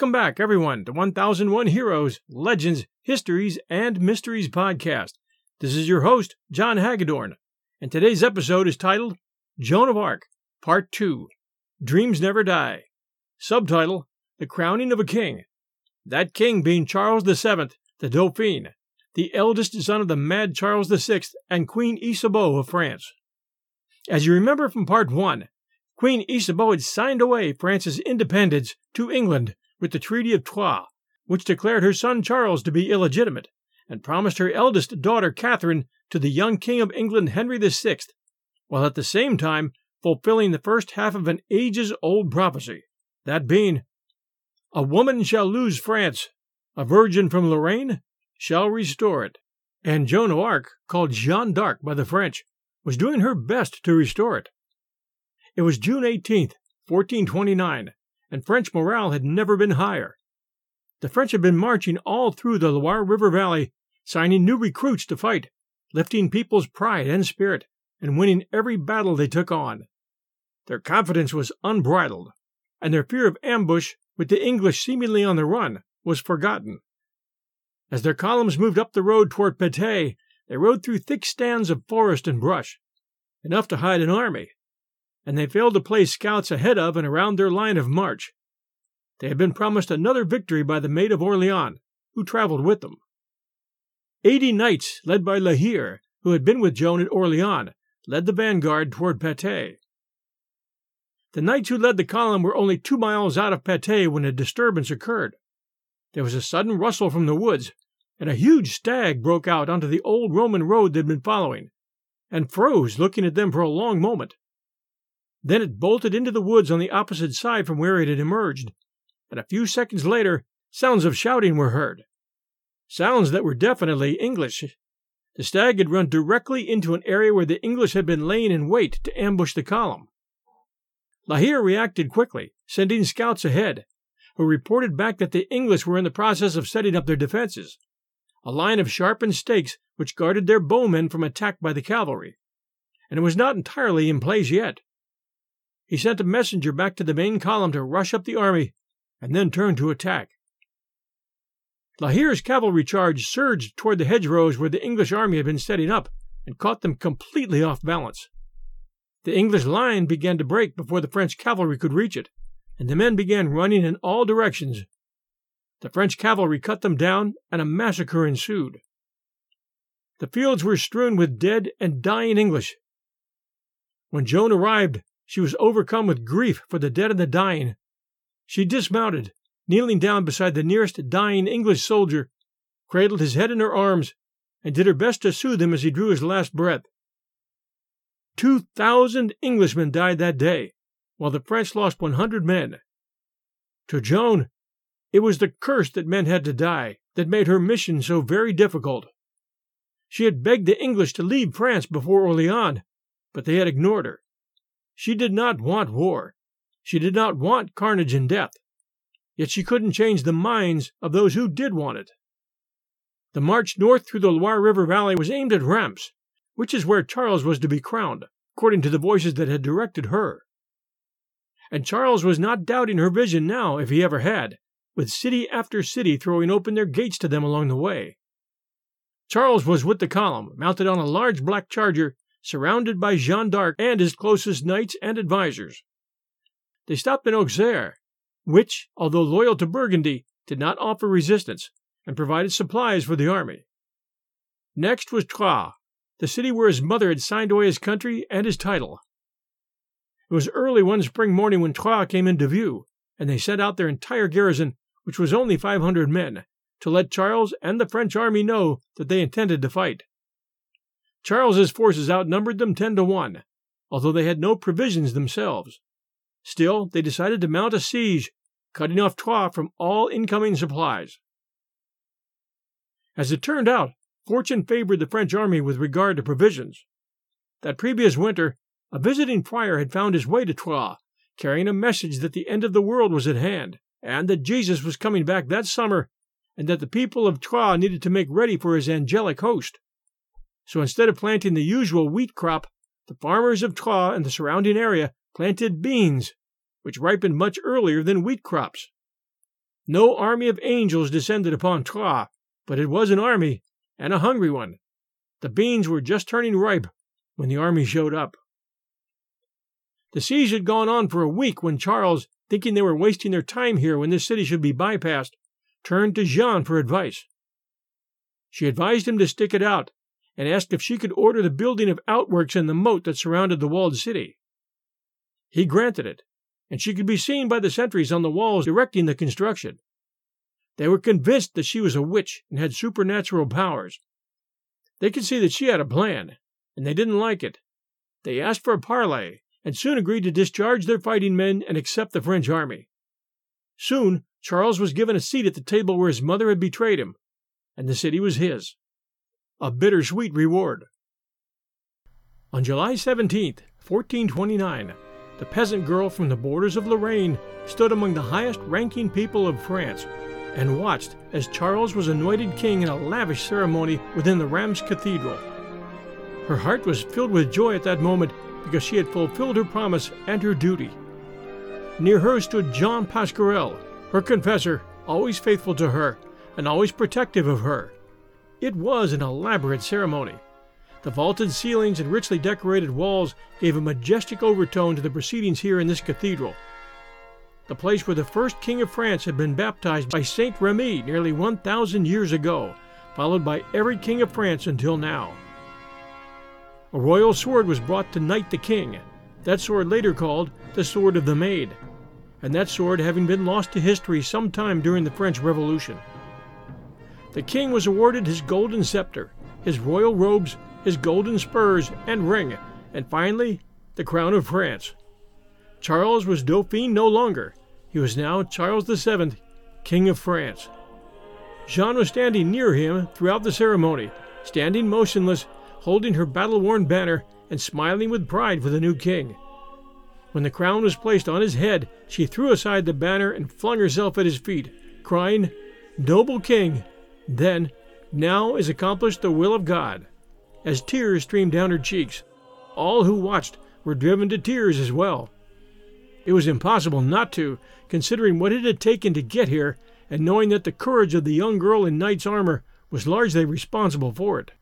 Welcome back, everyone, to 1001 Heroes, Legends, Histories, and Mysteries podcast. This is your host, John Hagedorn, and today's episode is titled Joan of Arc, Part 2 Dreams Never Die. Subtitle The Crowning of a King. That king being Charles VII, the Dauphin, the eldest son of the mad Charles VI and Queen Isabeau of France. As you remember from Part 1, Queen Isabeau had signed away France's independence to England with the Treaty of Troyes, which declared her son Charles to be illegitimate, and promised her eldest daughter Catherine to the young King of England Henry VI, while at the same time fulfilling the first half of an ages old prophecy, that being, A woman shall lose France, a virgin from Lorraine shall restore it. And Joan of Arc, called Jeanne d'Arc by the French, was doing her best to restore it. It was June 18th, 1429, and French morale had never been higher. The French had been marching all through the Loire River Valley, signing new recruits to fight, lifting people's pride and spirit, and winning every battle they took on. Their confidence was unbridled, and their fear of ambush, with the English seemingly on the run, was forgotten. As their columns moved up the road toward Patay, they rode through thick stands of forest and brush, enough to hide an army, and they failed to place scouts ahead of and around their line of march. They had been promised another victory by the Maid of Orleans, who traveled with them. Eighty knights, led by La Hire, who had been with Joan at Orleans, led the vanguard toward Patay. The knights who led the column were only two miles out of Patay when a disturbance occurred. There was a sudden rustle from the woods, and a huge stag broke out onto the old Roman road they'd been following, and froze, looking at them for a long moment. Then it bolted into the woods on the opposite side from where it had emerged, and a few seconds later sounds of shouting were heard. Sounds that were definitely English. The stag had run directly into an area where the English had been laying in wait to ambush the column. La Hire reacted quickly, sending scouts ahead, who reported back that the English were in the process of setting up their defenses, a line of sharpened stakes which guarded their bowmen from attack by the cavalry, and it was not entirely in place yet. He sent a messenger back to the main column to rush up the army and then turn to attack. La Hire's cavalry charge surged toward the hedgerows where the English army had been setting up and caught them completely off balance. The English line began to break before the French cavalry could reach it, and the men began running in all directions. The French cavalry cut them down, and a massacre ensued. The fields were strewn with dead and dying English. When Joan arrived, she was overcome with grief for the dead and the dying. She dismounted, kneeling down beside the nearest dying English soldier, cradled his head in her arms, and did her best to soothe him as he drew his last breath. Two thousand Englishmen died that day, while the French lost 100 men. To Joan, it was the curse that men had to die that made her mission so very difficult. She had begged the English to leave France before Orleans, but they had ignored her. She did not want war. She did not want carnage and death. Yet she couldn't change the minds of those who did want it. The march north through the Loire River Valley was aimed at Reims, which is where Charles was to be crowned, according to the voices that had directed her. And Charles was not doubting her vision now, if he ever had, with city after city throwing open their gates to them along the way. Charles was with the column, mounted on a large black charger, surrounded by Jeanne d'Arc and his closest knights and advisers. They stopped in Auxerre, which, although loyal to Burgundy, did not offer resistance, and provided supplies for the army. Next was Troyes, the city where his mother had signed away his country and his title. It was early one spring morning when Troyes came into view, and they sent out their entire garrison, which was only 500 men, to let Charles and the French army know that they intended to fight. Charles's forces outnumbered them 10 to 1, although they had no provisions themselves. Still, they decided to mount a siege, cutting off Troyes from all incoming supplies. As it turned out, Fortune favored the French army with regard to provisions. That previous winter, a visiting friar had found his way to Troyes, carrying a message that the end of the world was at hand, and that Jesus was coming back that summer, and that the people of Troyes needed to make ready for his angelic host. So instead of planting the usual wheat crop, the farmers of Troyes and the surrounding area planted beans, which ripened much earlier than wheat crops. No army of angels descended upon Troyes, but it was an army, and a hungry one. The beans were just turning ripe when the army showed up. The siege had gone on for a week when Charles, thinking they were wasting their time here when this city should be bypassed, turned to Jeanne for advice. She advised him to stick it out and asked if she could order the building of outworks in the moat that surrounded the walled city. He granted it, and she could be seen by the sentries on the walls directing the construction. They were convinced that she was a witch and had supernatural powers. They could see that she had a plan, and they didn't like it. They asked for a parley, and soon agreed to discharge their fighting men and accept the French army. Soon, Charles was given a seat at the table where his mother had betrayed him, and the city was his. A bittersweet reward. On July 17, 1429, the peasant girl from the borders of Lorraine stood among the highest ranking people of France and watched as Charles was anointed king in a lavish ceremony within the Reims Cathedral. Her heart was filled with joy at that moment because she had fulfilled her promise and her duty. Near her stood John Pasquerel, her confessor, always faithful to her and always protective of her. It was an elaborate ceremony. The vaulted ceilings and richly decorated walls gave a majestic overtone to the proceedings here in this cathedral. The place where the first king of France had been baptized by Saint Remy nearly 1,000 years ago, followed by every king of France until now. A royal sword was brought to knight the king, that sword later called the Sword of the Maid, and that sword having been lost to history some time during the French Revolution. The king was awarded his golden scepter, his royal robes, his golden spurs and ring, and finally the crown of France. Charles was Dauphin no longer. He was now Charles VII, King of France. Jeanne was standing near him throughout the ceremony, standing motionless holding her battle worn banner and smiling with pride for the new king. When the crown was placed on his head, she threw aside the banner and flung herself at his feet, crying, Noble king! Then, now is accomplished the will of God. As tears streamed down her cheeks, all who watched were driven to tears as well. It was impossible not to, considering what it had taken to get here, and knowing that the courage of the young girl in knight's armor was largely responsible for it.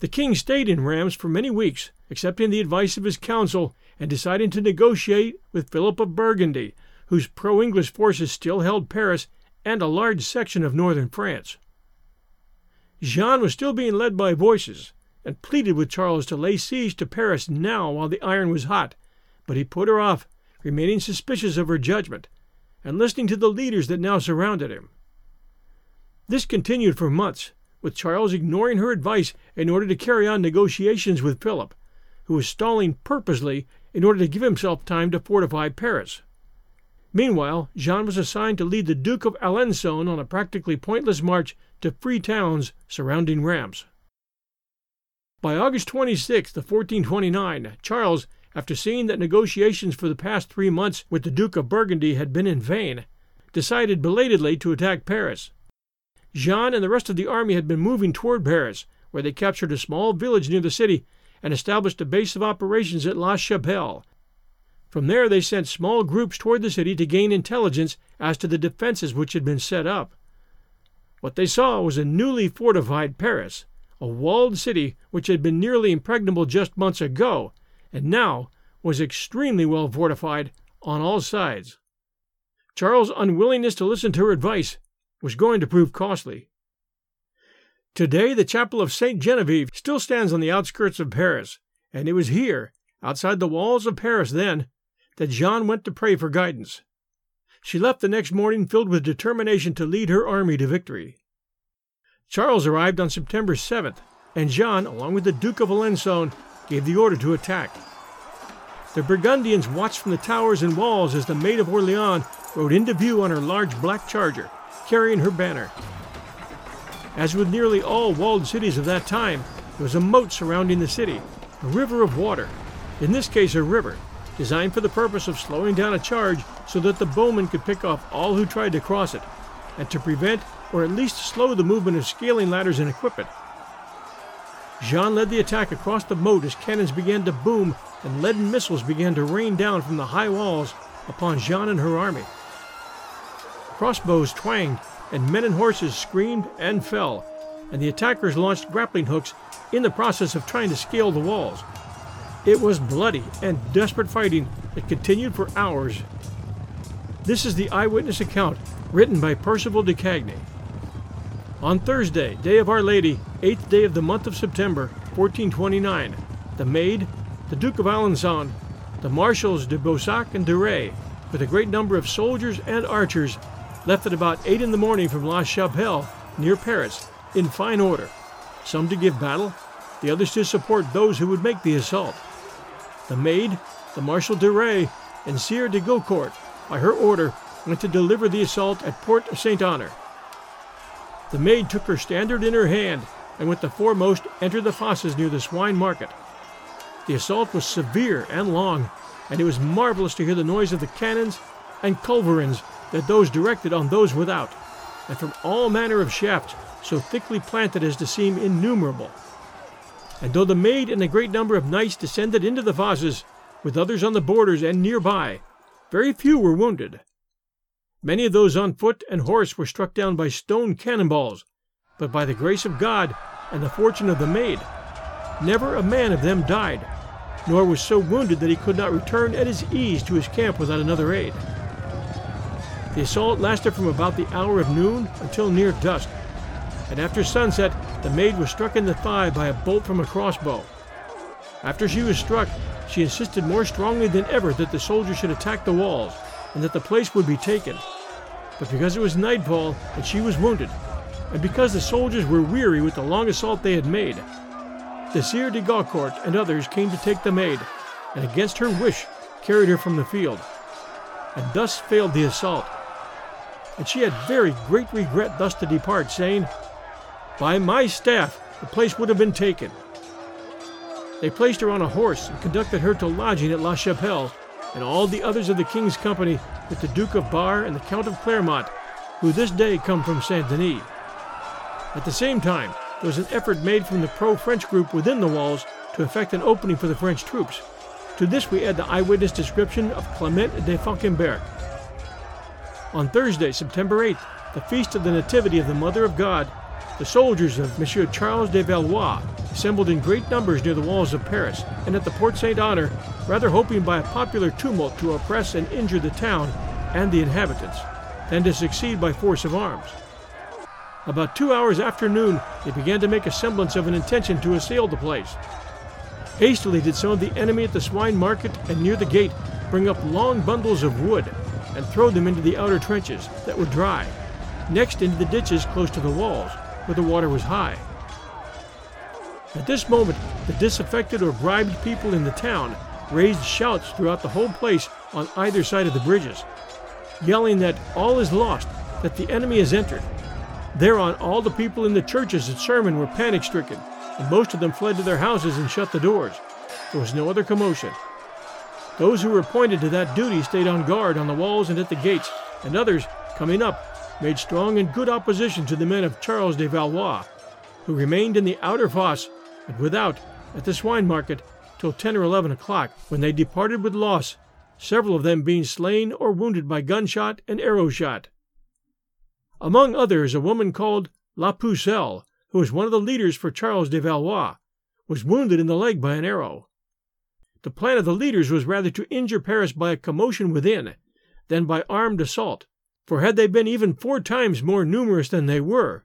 The king stayed in Reims for many weeks, accepting the advice of his council and deciding to negotiate with Philip of Burgundy, whose pro English forces still held Paris and a large section of northern France. Jeanne was still being led by voices, and pleaded with Charles to lay siege to Paris now while the iron was hot, but he put her off, remaining suspicious of her judgment, and listening to the leaders that now surrounded him. This continued for months, with Charles ignoring her advice in order to carry on negotiations with Philip, who was stalling purposely in order to give himself time to fortify Paris. Meanwhile, Jeanne was assigned to lead the Duke of Alençon on a practically pointless march to free towns surrounding Reims. By August 26, 1429, Charles, after seeing that negotiations for the past three months with the Duke of Burgundy had been in vain, decided belatedly to attack Paris. Jeanne and the rest of the army had been moving toward Paris, where they captured a small village near the city and established a base of operations at La Chapelle. From there, they sent small groups toward the city to gain intelligence as to the defenses which had been set up. What they saw was a newly fortified Paris, a walled city which had been nearly impregnable just months ago, and now was extremely well fortified on all sides. Charles' unwillingness to listen to her advice was going to prove costly. Today, the chapel of Saint Genevieve still stands on the outskirts of Paris, and it was here, outside the walls of Paris then, that Jeanne went to pray for guidance. She left the next morning filled with determination to lead her army to victory. Charles arrived on September 7th, and Jeanne, along with the Duke of Alençon, gave the order to attack. The Burgundians watched from the towers and walls as the Maid of Orleans rode into view on her large black charger carrying her banner. As with nearly all walled cities of that time, there was a moat surrounding the city, a river of water, in this case a river, designed for the purpose of slowing down a charge so that the bowmen could pick off all who tried to cross it, and to prevent or at least slow the movement of scaling ladders and equipment. Jeanne led the attack across the moat as cannons began to boom and leaden missiles began to rain down from the high walls upon Jeanne and her army. crossbows twanged, and men and horses screamed and fell, and the attackers launched grappling hooks in the process of trying to scale the walls. It was bloody and desperate fighting that continued for hours. This is the eyewitness account written by Percival de Cagny. On Thursday, day of Our Lady, eighth day of the month of September, 1429, the Maid, the Duke of Alençon, the Marshals de Boussac and de Rais, with a great number of soldiers and archers, left at about eight in the morning from La Chapelle, near Paris, in fine order, some to give battle, the others to support those who would make the assault. The Maid, the Marshal de Rais, and Sieur de Gaucourt, by her order, went to deliver the assault at Port Saint Honor. The maid took her standard in her hand and with the foremost entered the fosses near the swine market. The assault was severe and long, and it was marvelous to hear the noise of the cannons and culverins that those directed on those without, and from all manner of shafts so thickly planted as to seem innumerable. And though the maid and a great number of knights descended into the fosses, with others on the borders and near by, very few were wounded. Many of those on foot and horse were struck down by stone cannonballs, but by the grace of God and the fortune of the maid, never a man of them died, nor was so wounded that he could not return at his ease to his camp without another aid. The assault lasted from about the hour of noon until near dusk, and after sunset the maid was struck in the thigh by a bolt from a crossbow. After she was struck, she insisted more strongly than ever that the soldiers should attack the walls, and that the place would be taken. But because it was nightfall and she was wounded, and because the soldiers were weary with the long assault they had made, the Sire de Gaucourt and others came to take the maid, and against her wish carried her from the field. And thus failed the assault. And she had very great regret thus to depart, saying, By my staff the place would have been taken. They placed her on a horse and conducted her to lodging at La Chapelle, and all the others of the king's company with the Duke of Bar and the Count of Clermont, who this day come from Saint Denis. At the same time, there was an effort made from the pro French group within the walls to effect an opening for the French troops. To this we add the eyewitness description of Clement de Falkenberg. On Thursday, September 8th, the feast of the Nativity of the Mother of God, the soldiers of Monsieur Charles de Valois assembled in great numbers near the walls of Paris and at the Port Saint Honor, rather hoping by a popular tumult to oppress and injure the town and the inhabitants, than to succeed by force of arms. About two hours after noon, they began to make a semblance of an intention to assail the place. Hastily did some of the enemy at the swine market and near the gate bring up long bundles of wood and throw them into the outer trenches that were dry, next into the ditches close to the walls, where the water was high. At this moment, the disaffected or bribed people in the town raised shouts throughout the whole place on either side of the bridges, yelling that all is lost, that the enemy has entered. Thereon, all the people in the churches at Sermon were panic stricken, and most of them fled to their houses and shut the doors. There was no other commotion. Those who were appointed to that duty stayed on guard on the walls and at the gates, and others, coming up, made strong and good opposition to the men of Charles de Valois, who remained in the outer fosse and without at the swine market till ten or eleven o'clock, when they departed with loss, several of them being slain or wounded by gunshot and arrow shot. Among others, a woman called La Pucelle, who was one of the leaders for Charles de Valois, was wounded in the leg by an arrow. The plan of the leaders was rather to injure Paris by a commotion within than by armed assault, for had they been even four times more numerous than they were,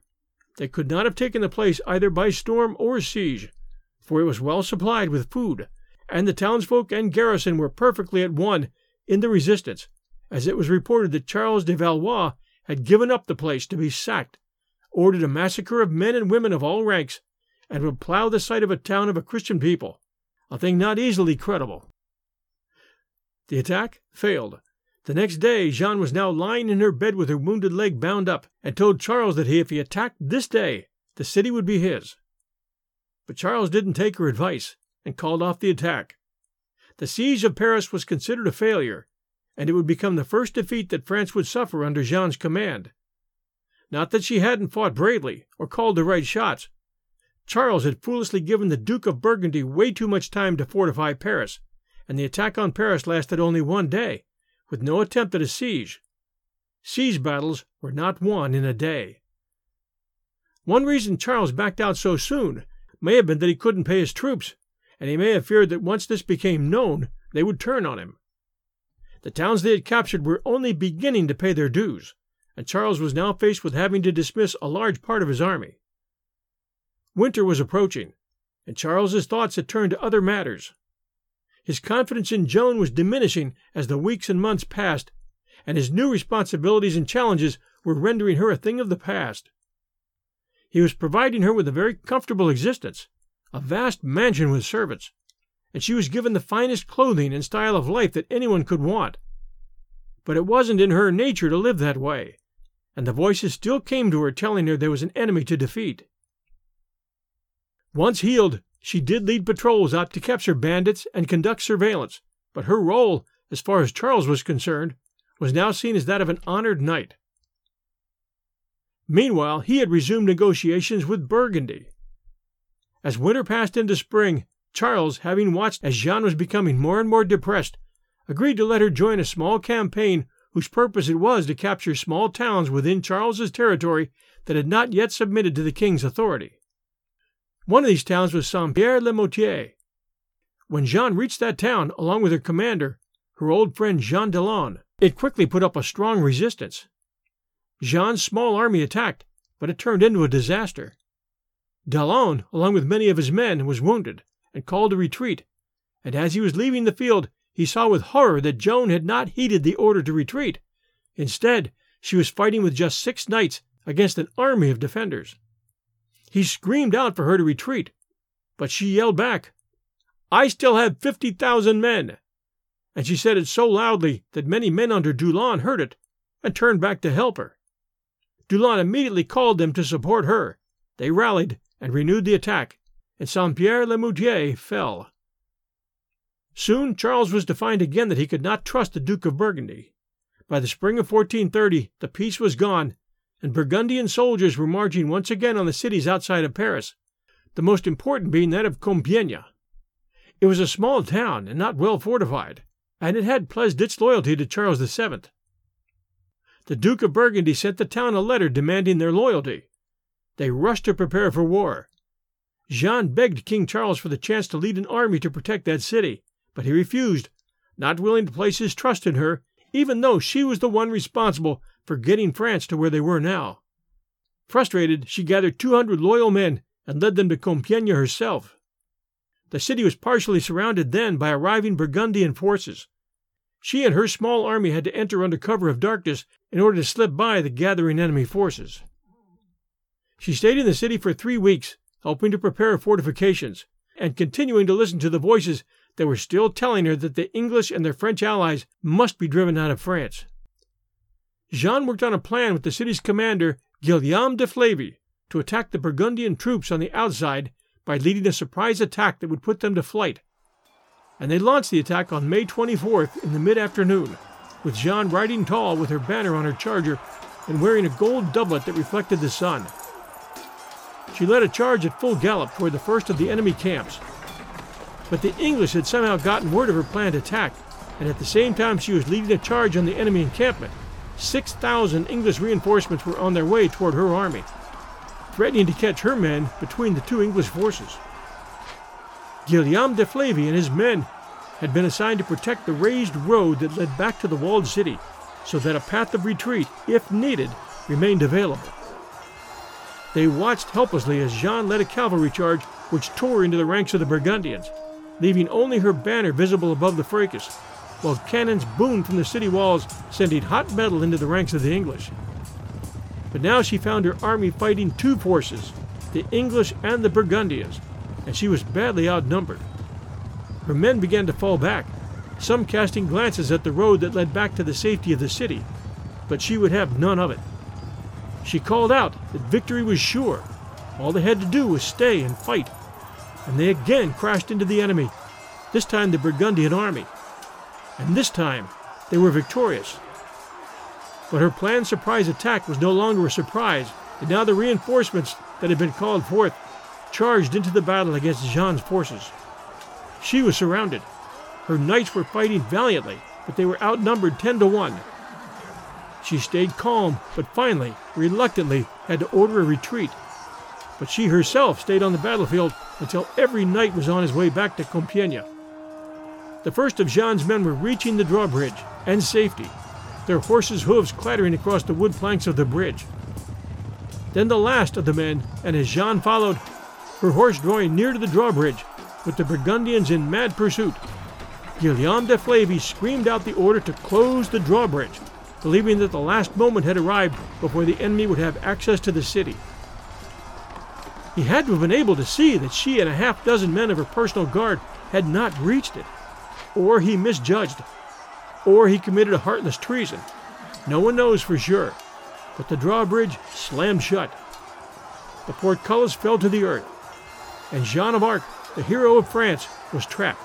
they could not have taken the place either by storm or siege, for it was well supplied with food, and the townsfolk and garrison were perfectly at one in the resistance, as it was reported that Charles de Valois had given up the place to be sacked, ordered a massacre of men and women of all ranks, and would plough the site of a town of a Christian people, a thing not easily credible. The attack failed, the next day, Jeanne was now lying in her bed with her wounded leg bound up, and told Charles that if he attacked this day, the city would be his. But Charles didn't take her advice and called off the attack. The siege of Paris was considered a failure, and it would become the first defeat that France would suffer under Jeanne's command. Not that she hadn't fought bravely or called the right shots. Charles had foolishly given the Duke of Burgundy way too much time to fortify Paris, and the attack on Paris lasted only one day with no attempt at a siege. siege battles were not won in a day. One reason Charles backed out so soon may have been that he couldn't pay his troops, and he may have feared that once this became known, they would turn on him. The towns they had captured were only beginning to pay their dues, and Charles was now faced with having to dismiss a large part of his army. Winter was approaching, and Charles's thoughts had turned to other matters. His confidence in Joan was diminishing as the weeks and months passed, and his new responsibilities and challenges were rendering her a thing of the past. He was providing her with a very comfortable existence, a vast mansion with servants, and she was given the finest clothing and style of life that anyone could want. But it wasn't in her nature to live that way, and the voices still came to her telling her there was an enemy to defeat. Once healed, she did lead patrols out to capture bandits and conduct surveillance, but her role, as far as Charles was concerned, was now seen as that of an honored knight. Meanwhile, he had resumed negotiations with Burgundy. As winter passed into spring, Charles, having watched as Jeanne was becoming more and more depressed, agreed to let her join a small campaign whose purpose it was to capture small towns within Charles's territory that had not yet submitted to the king's authority. One of these towns was Saint Pierre le Moutier. When Jeanne reached that town, along with her commander, her old friend Jean Daulon, it quickly put up a strong resistance. Jeanne's small army attacked, but it turned into a disaster. Daulon, along with many of his men, was wounded and called to retreat, and as he was leaving the field, he saw with horror that Joan had not heeded the order to retreat. Instead, she was fighting with just six knights against an army of defenders. He screamed out for her to retreat, but she yelled back, I still have fifty thousand men. And she said it so loudly that many men under Daulon heard it and turned back to help her. Daulon immediately called them to support her. They rallied and renewed the attack, and Saint Pierre le Moutier fell. Soon Charles was to find again that he could not trust the Duke of Burgundy. By the spring of 1430, the peace was gone, and Burgundian soldiers were marching once again on the cities outside of Paris, the most important being that of Compiègne. It was a small town and not well fortified, and it had pledged its loyalty to Charles VII. The Duke of Burgundy sent the town a letter demanding their loyalty. They rushed to prepare for war. Jeanne begged King Charles for the chance to lead an army to protect that city, but he refused, not willing to place his trust in her, even though she was the one responsible for getting France to where they were now. Frustrated, she gathered 200 loyal men and led them to Compiègne herself. The city was partially surrounded then by arriving Burgundian forces. She and her small army had to enter under cover of darkness in order to slip by the gathering enemy forces. She stayed in the city for three weeks, helping to prepare fortifications, and continuing to listen to the voices that were still telling her that the English and their French allies must be driven out of France. Jeanne worked on a plan with the city's commander, Guillaume de Flavy, to attack the Burgundian troops on the outside by leading a surprise attack that would put them to flight. And they launched the attack on May 24th in the mid afternoon, with Jeanne riding tall with her banner on her charger and wearing a gold doublet that reflected the sun. She led a charge at full gallop toward the first of the enemy camps, but the English had somehow gotten word of her planned attack, and at the same time she was leading a charge on the enemy encampment, 6,000 English reinforcements were on their way toward her army, threatening to catch her men between the two English forces. Guillaume de Flavy and his men had been assigned to protect the raised road that led back to the walled city, so that a path of retreat, if needed, remained available. They watched helplessly as Jeanne led a cavalry charge which tore into the ranks of the Burgundians leaving only her banner visible above the fracas, while cannons boomed from the city walls, sending hot metal into the ranks of the English. But now she found her army fighting two forces, the English and the Burgundians, and she was badly outnumbered. Her men began to fall back, some casting glances at the road that led back to the safety of the city, but she would have none of it. She called out that victory was sure. All they had to do was stay and fight and they again crashed into the enemy, this time the Burgundian army. And this time they were victorious. But her planned surprise attack was no longer a surprise, and now the reinforcements that had been called forth charged into the battle against Jeanne's forces. She was surrounded. Her knights were fighting valiantly, but they were outnumbered ten to one. She stayed calm, but finally, reluctantly, had to order a retreat. But she herself stayed on the battlefield until every knight was on his way back to Compiègne. The first of Jeanne's men were reaching the drawbridge and safety, their horses' hooves clattering across the wood planks of the bridge. Then the last of the men, and as Jeanne followed, her horse drawing near to the drawbridge, with the Burgundians in mad pursuit, Guillaume de Flavy screamed out the order to close the drawbridge, believing that the last moment had arrived before the enemy would have access to the city. He had to have been able to see that she and a half dozen men of her personal guard had not reached it, or he misjudged, or he committed a heartless treason. No one knows for sure, but the drawbridge slammed shut. The portcullis fell to the earth, and Joan of Arc, the hero of France, was trapped.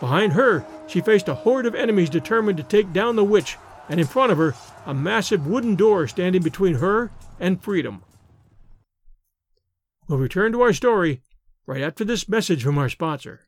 Behind her, she faced a horde of enemies determined to take down the witch, and in front of her, a massive wooden door standing between her and freedom. We'll return to our story right after this message from our sponsor.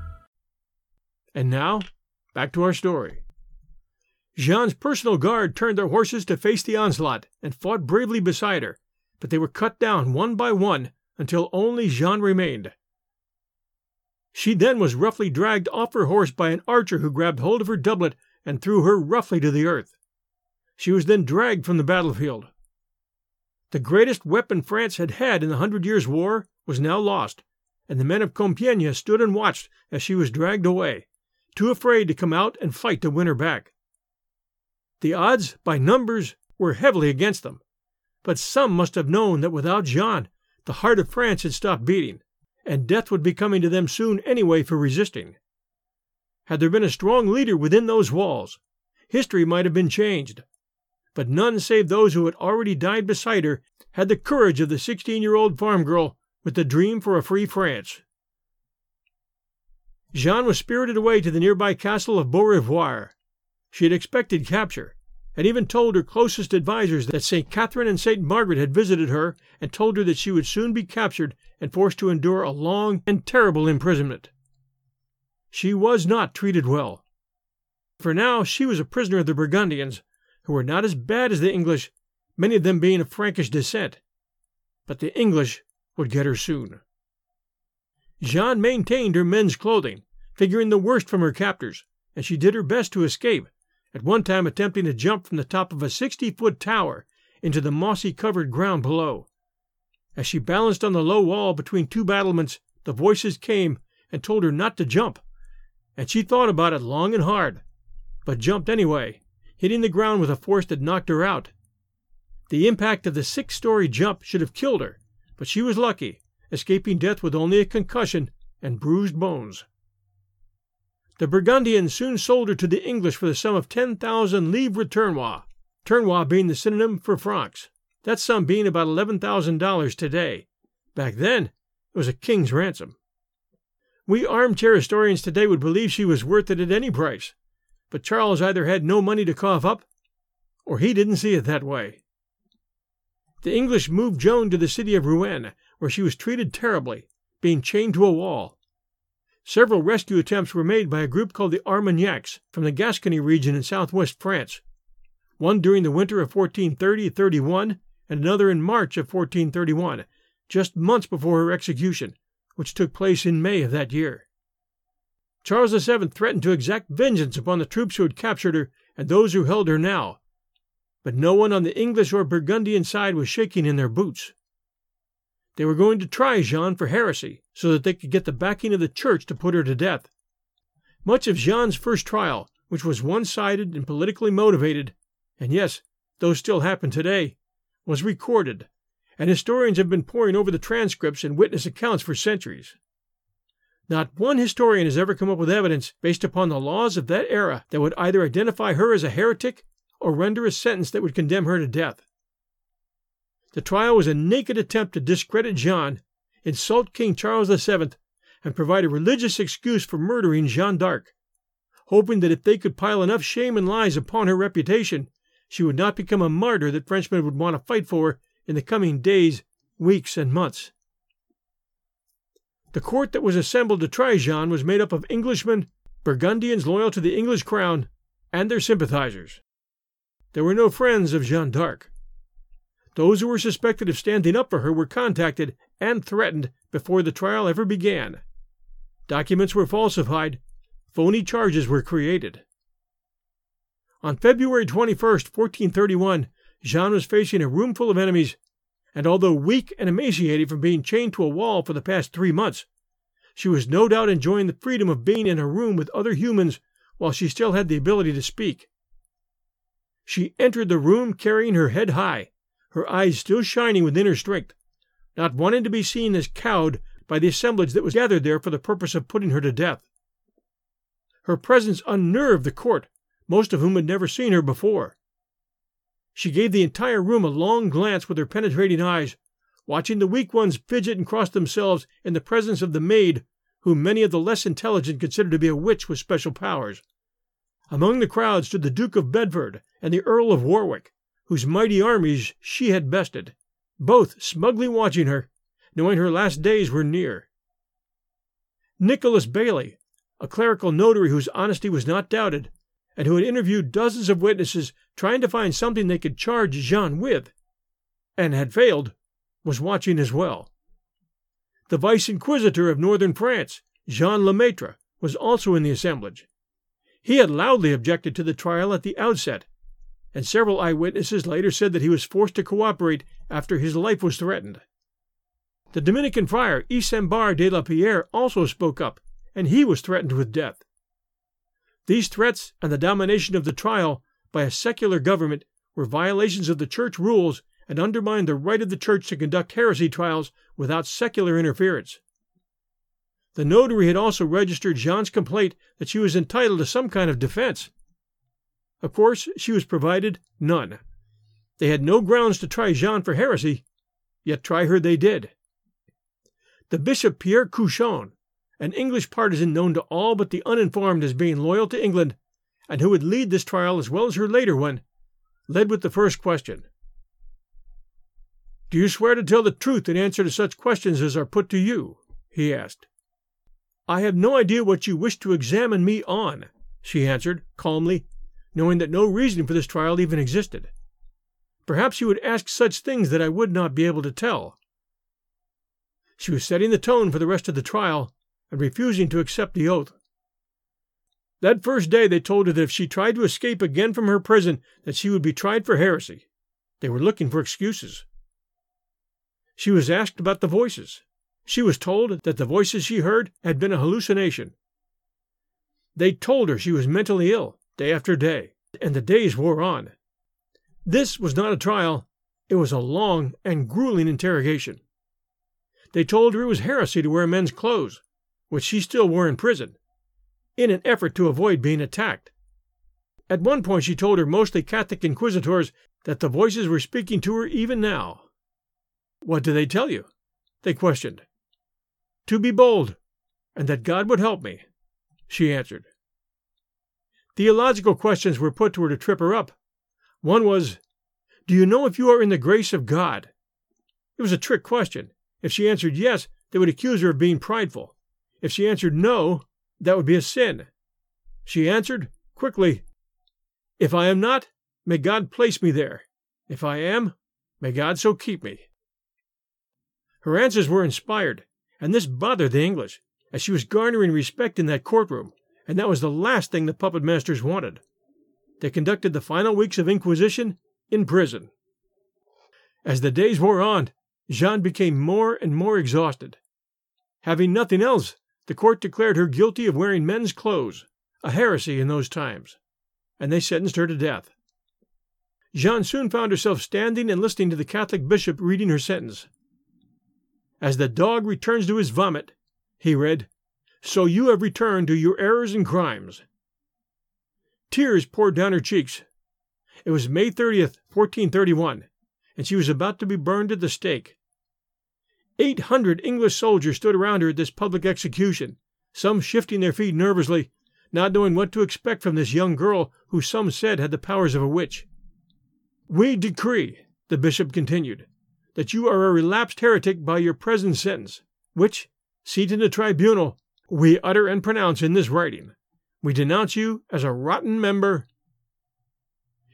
And now, back to our story. Jeanne's personal guard turned their horses to face the onslaught and fought bravely beside her, but they were cut down one by one until only Jeanne remained. She then was roughly dragged off her horse by an archer who grabbed hold of her doublet and threw her roughly to the earth. She was then dragged from the battlefield. The greatest weapon France had had in the Hundred Years' War was now lost, and the men of Compiègne stood and watched as she was dragged away too afraid to come out and fight to win her back. The odds, by numbers, were heavily against them, but some must have known that without Jeanne, the heart of France had stopped beating, and death would be coming to them soon anyway for resisting. Had there been a strong leader within those walls, history might have been changed, but none save those who had already died beside her had the courage of the sixteen year old farm girl with the dream for a free France. Jeanne was spirited away to the nearby castle of Beaurevoir. She had expected capture, and even told her closest advisers that St. Catherine and St. Margaret had visited her and told her that she would soon be captured and forced to endure a long and terrible imprisonment. She was not treated well. For now she was a prisoner of the Burgundians, who were not as bad as the English, many of them being of Frankish descent. But the English would get her soon. Jeanne maintained her men's clothing, figuring the worst from her captors, and she did her best to escape, at one time attempting to jump from the top of a sixty foot tower into the mossy covered ground below. As she balanced on the low wall between two battlements, the voices came and told her not to jump, and she thought about it long and hard, but jumped anyway, hitting the ground with a force that knocked her out. The impact of the six story jump should have killed her, but she was lucky escaping death with only a concussion and bruised bones. The Burgundians soon sold her to the English for the sum of 10,000 livres tournois, tournois being the synonym for francs, that sum being about $11,000 today. Back then, it was a king's ransom. We armchair historians today would believe she was worth it at any price, but Charles either had no money to cough up, or he didn't see it that way. The English moved Joan to the city of Rouen, where she was treated terribly, being chained to a wall. Several rescue attempts were made by a group called the Armagnacs from the Gascony region in southwest France, one during the winter of 1430 31 and another in March of 1431, just months before her execution, which took place in May of that year. Charles VII threatened to exact vengeance upon the troops who had captured her and those who held her now, but no one on the English or Burgundian side was shaking in their boots. They were going to try Jeanne for heresy so that they could get the backing of the church to put her to death. Much of Jeanne's first trial, which was one sided and politically motivated, and yes, those still happen today, was recorded, and historians have been poring over the transcripts and witness accounts for centuries. Not one historian has ever come up with evidence based upon the laws of that era that would either identify her as a heretic or render a sentence that would condemn her to death. The trial was a naked attempt to discredit Jeanne, insult King Charles VII, and provide a religious excuse for murdering Jeanne d'Arc, hoping that if they could pile enough shame and lies upon her reputation, she would not become a martyr that Frenchmen would want to fight for in the coming days, weeks, and months. The court that was assembled to try Jeanne was made up of Englishmen, Burgundians loyal to the English crown, and their sympathizers. There were no friends of Jeanne d'Arc. Those who were suspected of standing up for her were contacted and threatened before the trial ever began. Documents were falsified, phony charges were created. On February 21, 1431, Jeanne was facing a room full of enemies, and although weak and emaciated from being chained to a wall for the past three months, she was no doubt enjoying the freedom of being in a room with other humans while she still had the ability to speak. She entered the room carrying her head high, her eyes still shining with inner strength, not wanting to be seen as cowed by the assemblage that was gathered there for the purpose of putting her to death. Her presence unnerved the court, most of whom had never seen her before. She gave the entire room a long glance with her penetrating eyes, watching the weak ones fidget and cross themselves in the presence of the maid, whom many of the less intelligent considered to be a witch with special powers. Among the crowd stood the Duke of Bedford and the Earl of Warwick, whose mighty armies she had bested, both smugly watching her, knowing her last days were near. Nicholas Bailey, a clerical notary whose honesty was not doubted, and who had interviewed dozens of witnesses trying to find something they could charge Jeanne with, and had failed, was watching as well. The Vice Inquisitor of northern France, Jean Lemaitre, was also in the assemblage. He had loudly objected to the trial at the outset, and several eyewitnesses later said that he was forced to cooperate after his life was threatened. The Dominican friar Isambard de la Pierre also spoke up, and he was threatened with death. These threats and the domination of the trial by a secular government were violations of the church rules and undermined the right of the church to conduct heresy trials without secular interference. The notary had also registered Jeanne's complaint that she was entitled to some kind of defense. Of course, she was provided none. They had no grounds to try Jeanne for heresy, yet try her they did. The Bishop Pierre Cauchon, an English partisan known to all but the uninformed as being loyal to England, and who would lead this trial as well as her later one, led with the first question. Do you swear to tell the truth in answer to such questions as are put to you? he asked. I have no idea what you wish to examine me on, she answered, calmly, knowing that no reason for this trial even existed. Perhaps you would ask such things that I would not be able to tell. She was setting the tone for the rest of the trial and refusing to accept the oath. That first day they told her that if she tried to escape again from her prison that she would be tried for heresy. They were looking for excuses. She was asked about the voices. She was told that the voices she heard had been a hallucination. They told her she was mentally ill day after day, and the days wore on. This was not a trial, it was a long and grueling interrogation. They told her it was heresy to wear men's clothes, which she still wore in prison, in an effort to avoid being attacked. At one point, she told her mostly Catholic inquisitors that the voices were speaking to her even now. What do they tell you? They questioned. To be bold, and that God would help me, she answered. Theological questions were put to her to trip her up. One was, Do you know if you are in the grace of God? It was a trick question. If she answered yes, they would accuse her of being prideful. If she answered no, that would be a sin. She answered, quickly, If I am not, may God place me there. If I am, may God so keep me. Her answers were inspired, and this bothered the English, as she was garnering respect in that courtroom, and that was the last thing the puppet masters wanted. They conducted the final weeks of Inquisition in prison. As the days wore on, Jeanne became more and more exhausted. Having nothing else, the court declared her guilty of wearing men's clothes, a heresy in those times, and they sentenced her to death. Jeanne soon found herself standing and listening to the Catholic bishop reading her sentence. As the dog returns to his vomit, he read, So you have returned to your errors and crimes. Tears poured down her cheeks. It was May 30th, 1431, and she was about to be burned at the stake. Eight hundred English soldiers stood around her at this public execution, some shifting their feet nervously, not knowing what to expect from this young girl who some said had the powers of a witch. We decree, the bishop continued, that you are a relapsed heretic by your present sentence, which, seated in the tribunal, we utter and pronounce in this writing. We denounce you as a rotten member.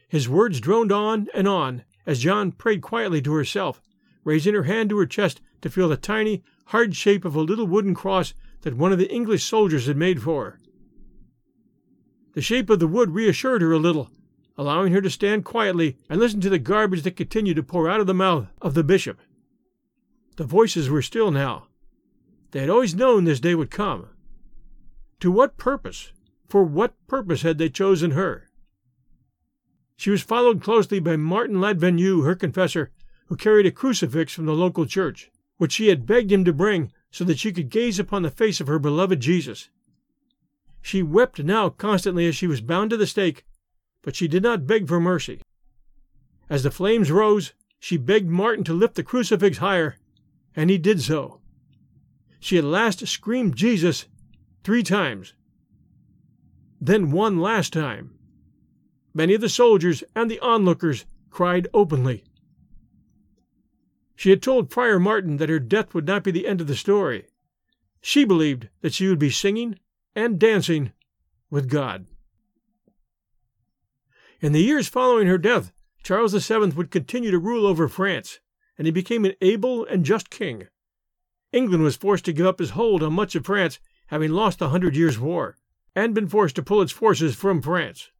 His words droned on and on as Joan prayed quietly to herself, raising her hand to her chest to feel the tiny, hard shape of a little wooden cross that one of the English soldiers had made for her. The shape of the wood reassured her a little, allowing her to stand quietly and listen to the garbage that continued to pour out of the mouth of the bishop. The voices were still now. They had always known this day would come. To what purpose? For what purpose had they chosen her? She was followed closely by Martin Ladvenu, her confessor, who carried a crucifix from the local church, which she had begged him to bring so that she could gaze upon the face of her beloved Jesus. She wept now constantly as she was bound to the stake, but she did not beg for mercy. As the flames rose, she begged Martin to lift the crucifix higher, and he did so. She at last screamed Jesus three times, then one last time. Many of the soldiers and the onlookers cried openly. She had told Prior Martin that her death would not be the end of the story. She believed that she would be singing and dancing with God. In the years following her death, Charles VII would continue to rule over France, and he became an able and just king. England was forced to give up his hold on much of France, having lost the Hundred Years' War, and been forced to pull its forces from France.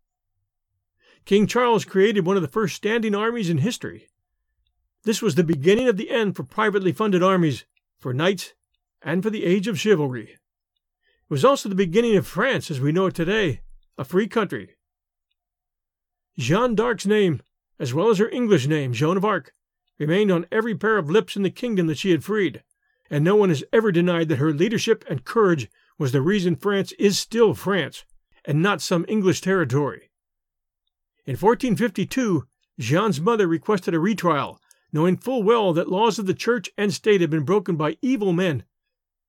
King Charles created one of the first standing armies in history. This was the beginning of the end for privately funded armies, for knights, and for the age of chivalry. It was also the beginning of France as we know it today, a free country. Jeanne d'Arc's name, as well as her English name, Joan of Arc, remained on every pair of lips in the kingdom that she had freed, and no one has ever denied that her leadership and courage was the reason France is still France, and not some English territory. In 1452, Jeanne's mother requested a retrial knowing full well that laws of the church and state had been broken by evil men,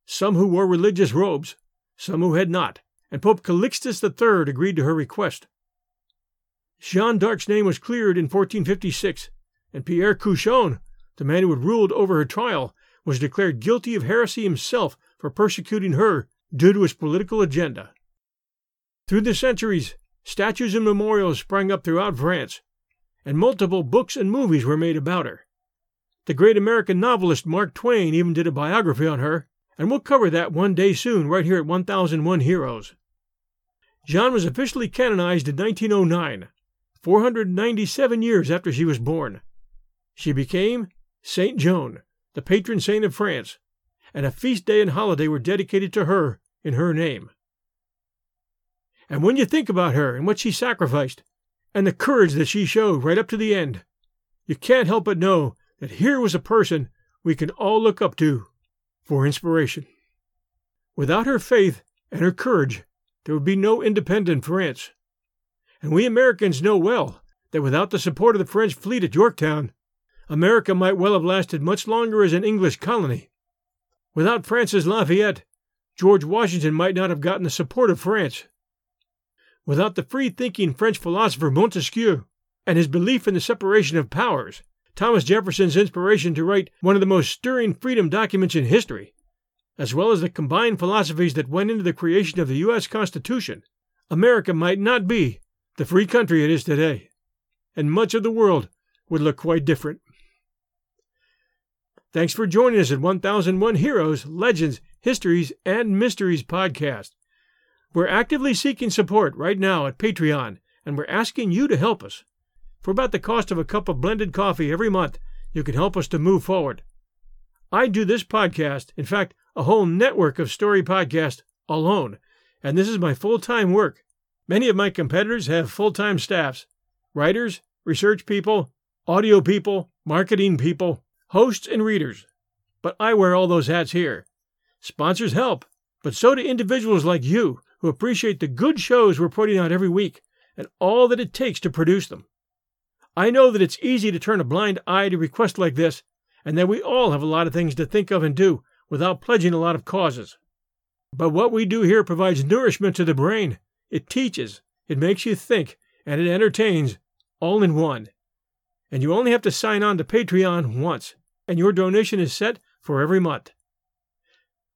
some who wore religious robes, some who had not, and Pope Calixtus III agreed to her request. Jeanne d'Arc's name was cleared in 1456, and Pierre Cauchon, the man who had ruled over her trial, was declared guilty of heresy himself for persecuting her due to his political agenda. Through the centuries, statues and memorials sprang up throughout France, and multiple books and movies were made about her. The great American novelist Mark Twain even did a biography on her, and we'll cover that one day soon right here at 1001 Heroes. Jeanne was officially canonized in 1909, 497 years after she was born. She became Saint Joan, the patron saint of France, and a feast day and holiday were dedicated to her in her name. And when you think about her and what she sacrificed, and the courage that she showed right up to the end, you can't help but know that here was a person we can all look up to for inspiration. Without her faith and her courage, there would be no independent France. And we Americans know well that without the support of the French fleet at Yorktown, America might well have lasted much longer as an English colony. Without Francis Lafayette, George Washington might not have gotten the support of France. Without the free thinking French philosopher Montesquieu and his belief in the separation of powers, Thomas Jefferson's inspiration to write one of the most stirring freedom documents in history, as well as the combined philosophies that went into the creation of the U.S. Constitution, America might not be the free country it is today, and much of the world would look quite different. Thanks for joining us at 1001 Heroes, Legends, Histories, and Mysteries podcast. We're actively seeking support right now at Patreon, and we're asking you to help us. For about the cost of a cup of blended coffee every month, you can help us to move forward. I do this podcast, in fact, a whole network of story podcasts alone, and this is my full time work. Many of my competitors have full time staffs writers, research people, audio people, marketing people, hosts, and readers. But I wear all those hats here. Sponsors help, but so do individuals like you who appreciate the good shows we're putting out every week and all that it takes to produce them. I know that it's easy to turn a blind eye to requests like this, and that we all have a lot of things to think of and do without pledging a lot of causes. But what we do here provides nourishment to the brain. It teaches, it makes you think, and it entertains, all in one. And you only have to sign on to Patreon once, and your donation is set for every month.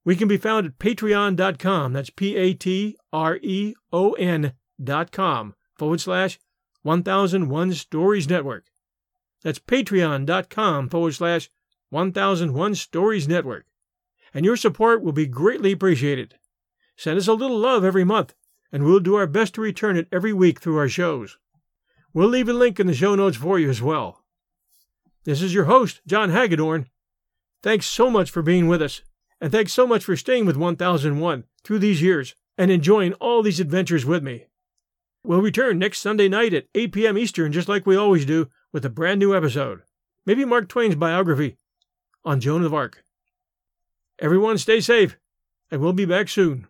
We can be found at patreon.com. That's P A T R E O N dot com forward slash 1001 Stories Network. That's patreon.com forward slash 1001 Stories Network. And your support will be greatly appreciated. Send us a little love every month, and we'll do our best to return it every week through our shows. We'll leave a link in the show notes for you as well. This is your host, John Hagedorn. Thanks so much for being with us, and thanks so much for staying with 1001 through these years and enjoying all these adventures with me. We'll return next Sunday night at 8 p.m. Eastern, just like we always do, with a brand new episode. Maybe Mark Twain's biography on Joan of Arc. Everyone stay safe, and we'll be back soon.